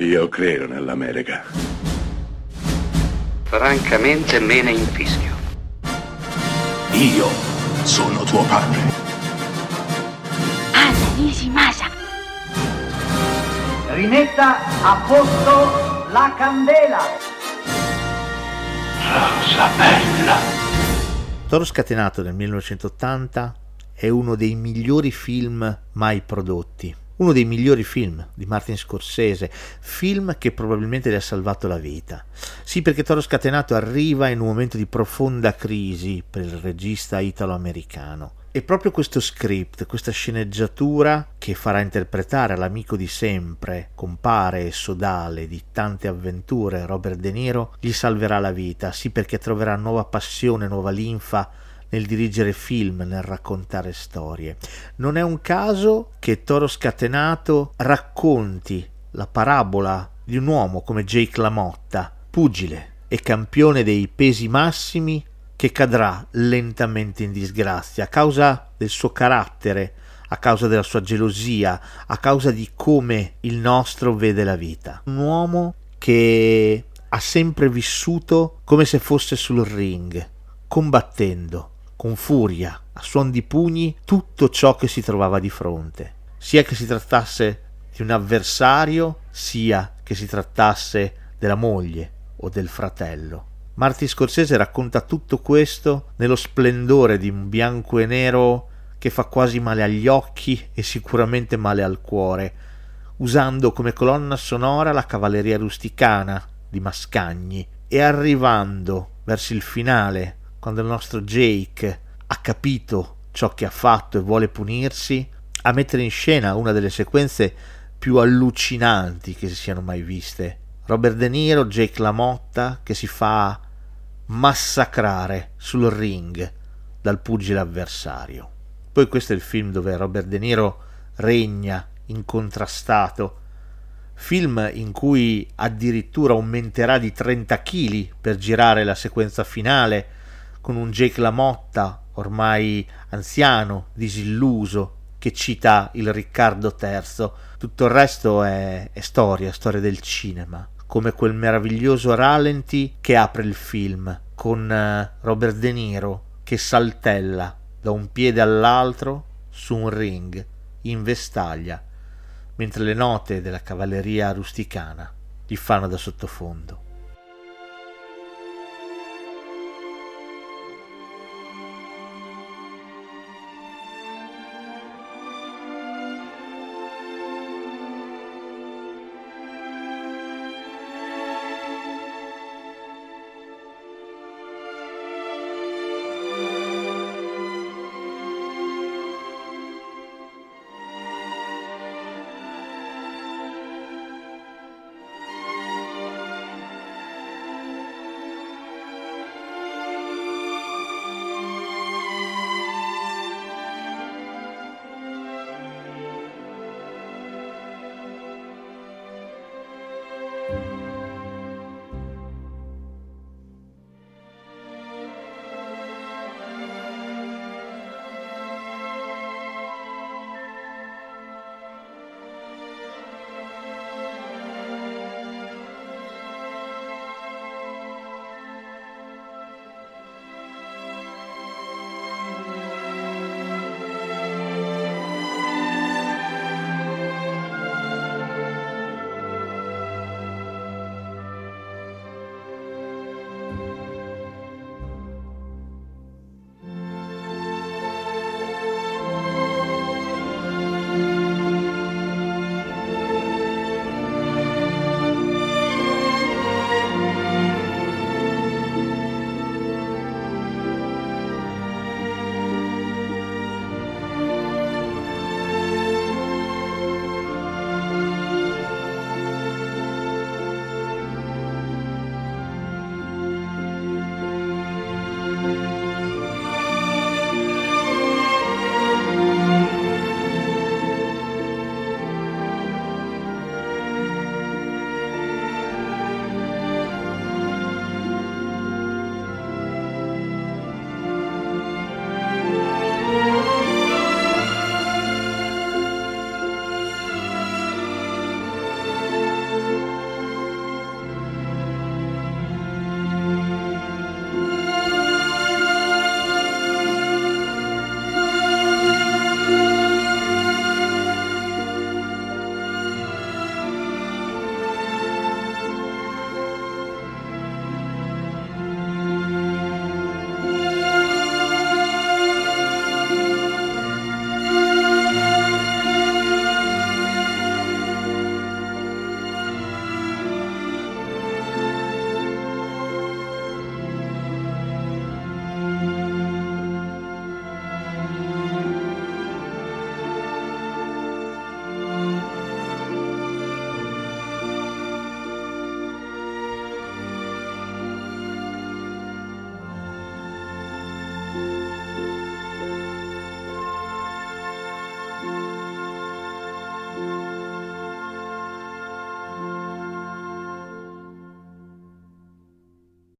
Io credo nell'America. Francamente me ne infischio. Io sono tuo padre. Anna Nishimasa. Rimetta a posto la candela. Rosa bella. Toro Scatenato del 1980 è uno dei migliori film mai prodotti uno dei migliori film di Martin Scorsese, film che probabilmente le ha salvato la vita. Sì, perché Toro Scatenato arriva in un momento di profonda crisi per il regista italo-americano. E proprio questo script, questa sceneggiatura che farà interpretare all'amico di sempre, compare e sodale di tante avventure, Robert De Niro, gli salverà la vita, sì perché troverà nuova passione, nuova linfa nel dirigere film, nel raccontare storie. Non è un caso che Toro Scatenato racconti la parabola di un uomo come Jake LaMotta, pugile e campione dei pesi massimi che cadrà lentamente in disgrazia a causa del suo carattere, a causa della sua gelosia, a causa di come il nostro vede la vita. Un uomo che ha sempre vissuto come se fosse sul ring, combattendo, con furia, a suon di pugni, tutto ciò che si trovava di fronte, sia che si trattasse di un avversario, sia che si trattasse della moglie o del fratello. Martin Scorsese racconta tutto questo nello splendore di un bianco e nero che fa quasi male agli occhi e sicuramente male al cuore, usando come colonna sonora la cavalleria rusticana di Mascagni e arrivando verso il finale quando il nostro Jake ha capito ciò che ha fatto e vuole punirsi, a mettere in scena una delle sequenze più allucinanti che si siano mai viste. Robert De Niro, Jake LaMotta che si fa massacrare sul ring dal pugile avversario. Poi questo è il film dove Robert De Niro regna incontrastato, film in cui addirittura aumenterà di 30 kg per girare la sequenza finale con un Jake LaMotta ormai anziano, disilluso, che cita il Riccardo III. Tutto il resto è, è storia, storia del cinema, come quel meraviglioso ralenti che apre il film, con eh, Robert De Niro che saltella da un piede all'altro su un ring in vestaglia, mentre le note della cavalleria rusticana gli fanno da sottofondo.